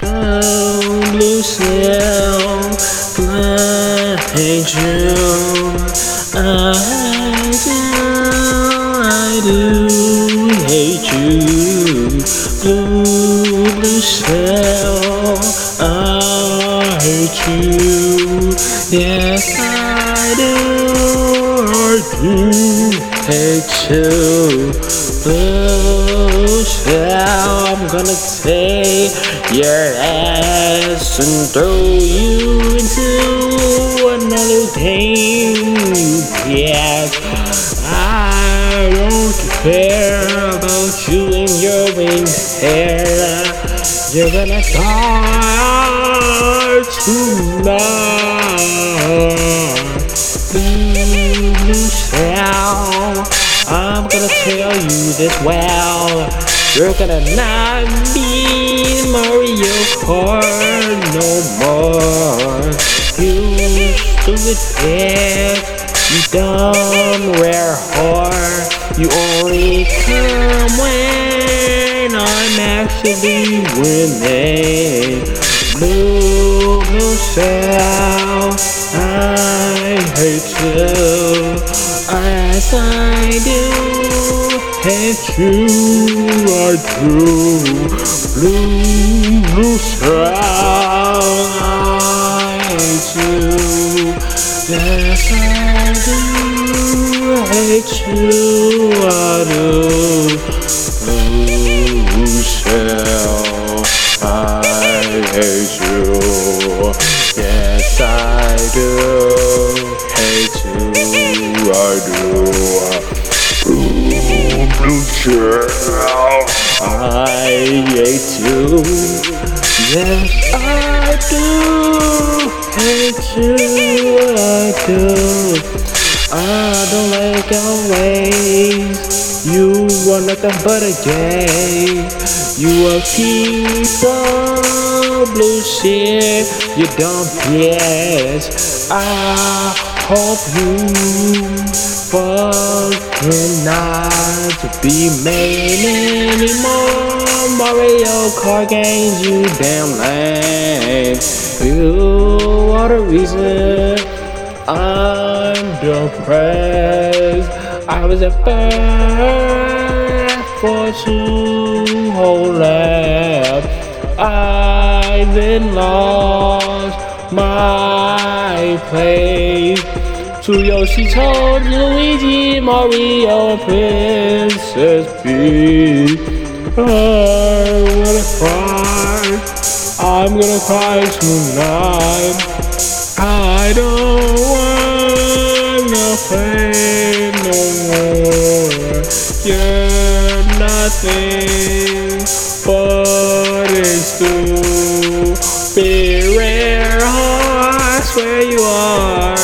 Blue, blue shell, I hate you. I do, I do hate you. Blue, blue shell, I hate you. Yes, I do, I do hate you. Blue shell, I'm gonna take your ass and throw you into another game. Yes, I don't care about you and your winged hair. You're gonna die tonight. Blue gonna tell you this well. You're gonna not be Mario Kart no more. You stupid pig, you dumb rare whore. You only come when I'm actually winning. Blue shell, I hate you. As I do hate you, I do. Blue, blue shell, I you. Yes, I do hate you, I do. You. Yes, I do hate you, I do. Blue, blue shell, I hate you. Yes, I do hate you, I do. I don't like your ways. You are nothing but a gay. You a piece of blue shit. You dumb bitch. I hope you fucking not be made anymore. Mario Kart games, you damn lame. You are the reason I'm depressed. I was at first for two whole laps. I then lost my place to Yoshi, oh, Toad, Luigi, Mario, Princess Peach. I'm gonna cry. I'm gonna cry tonight. I don't wanna play rare. Oh, I swear you are.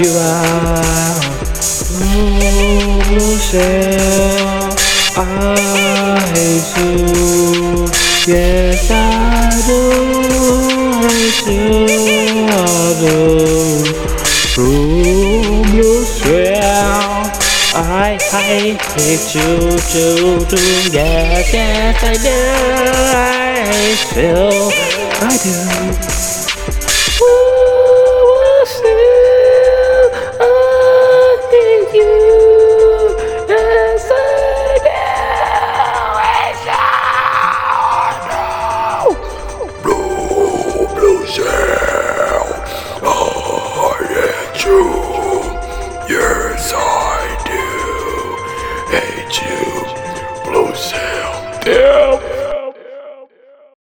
You are blue shell. I hate you. Yes, I I hate you, too, too. Yes, yes, I do. I hate. I do.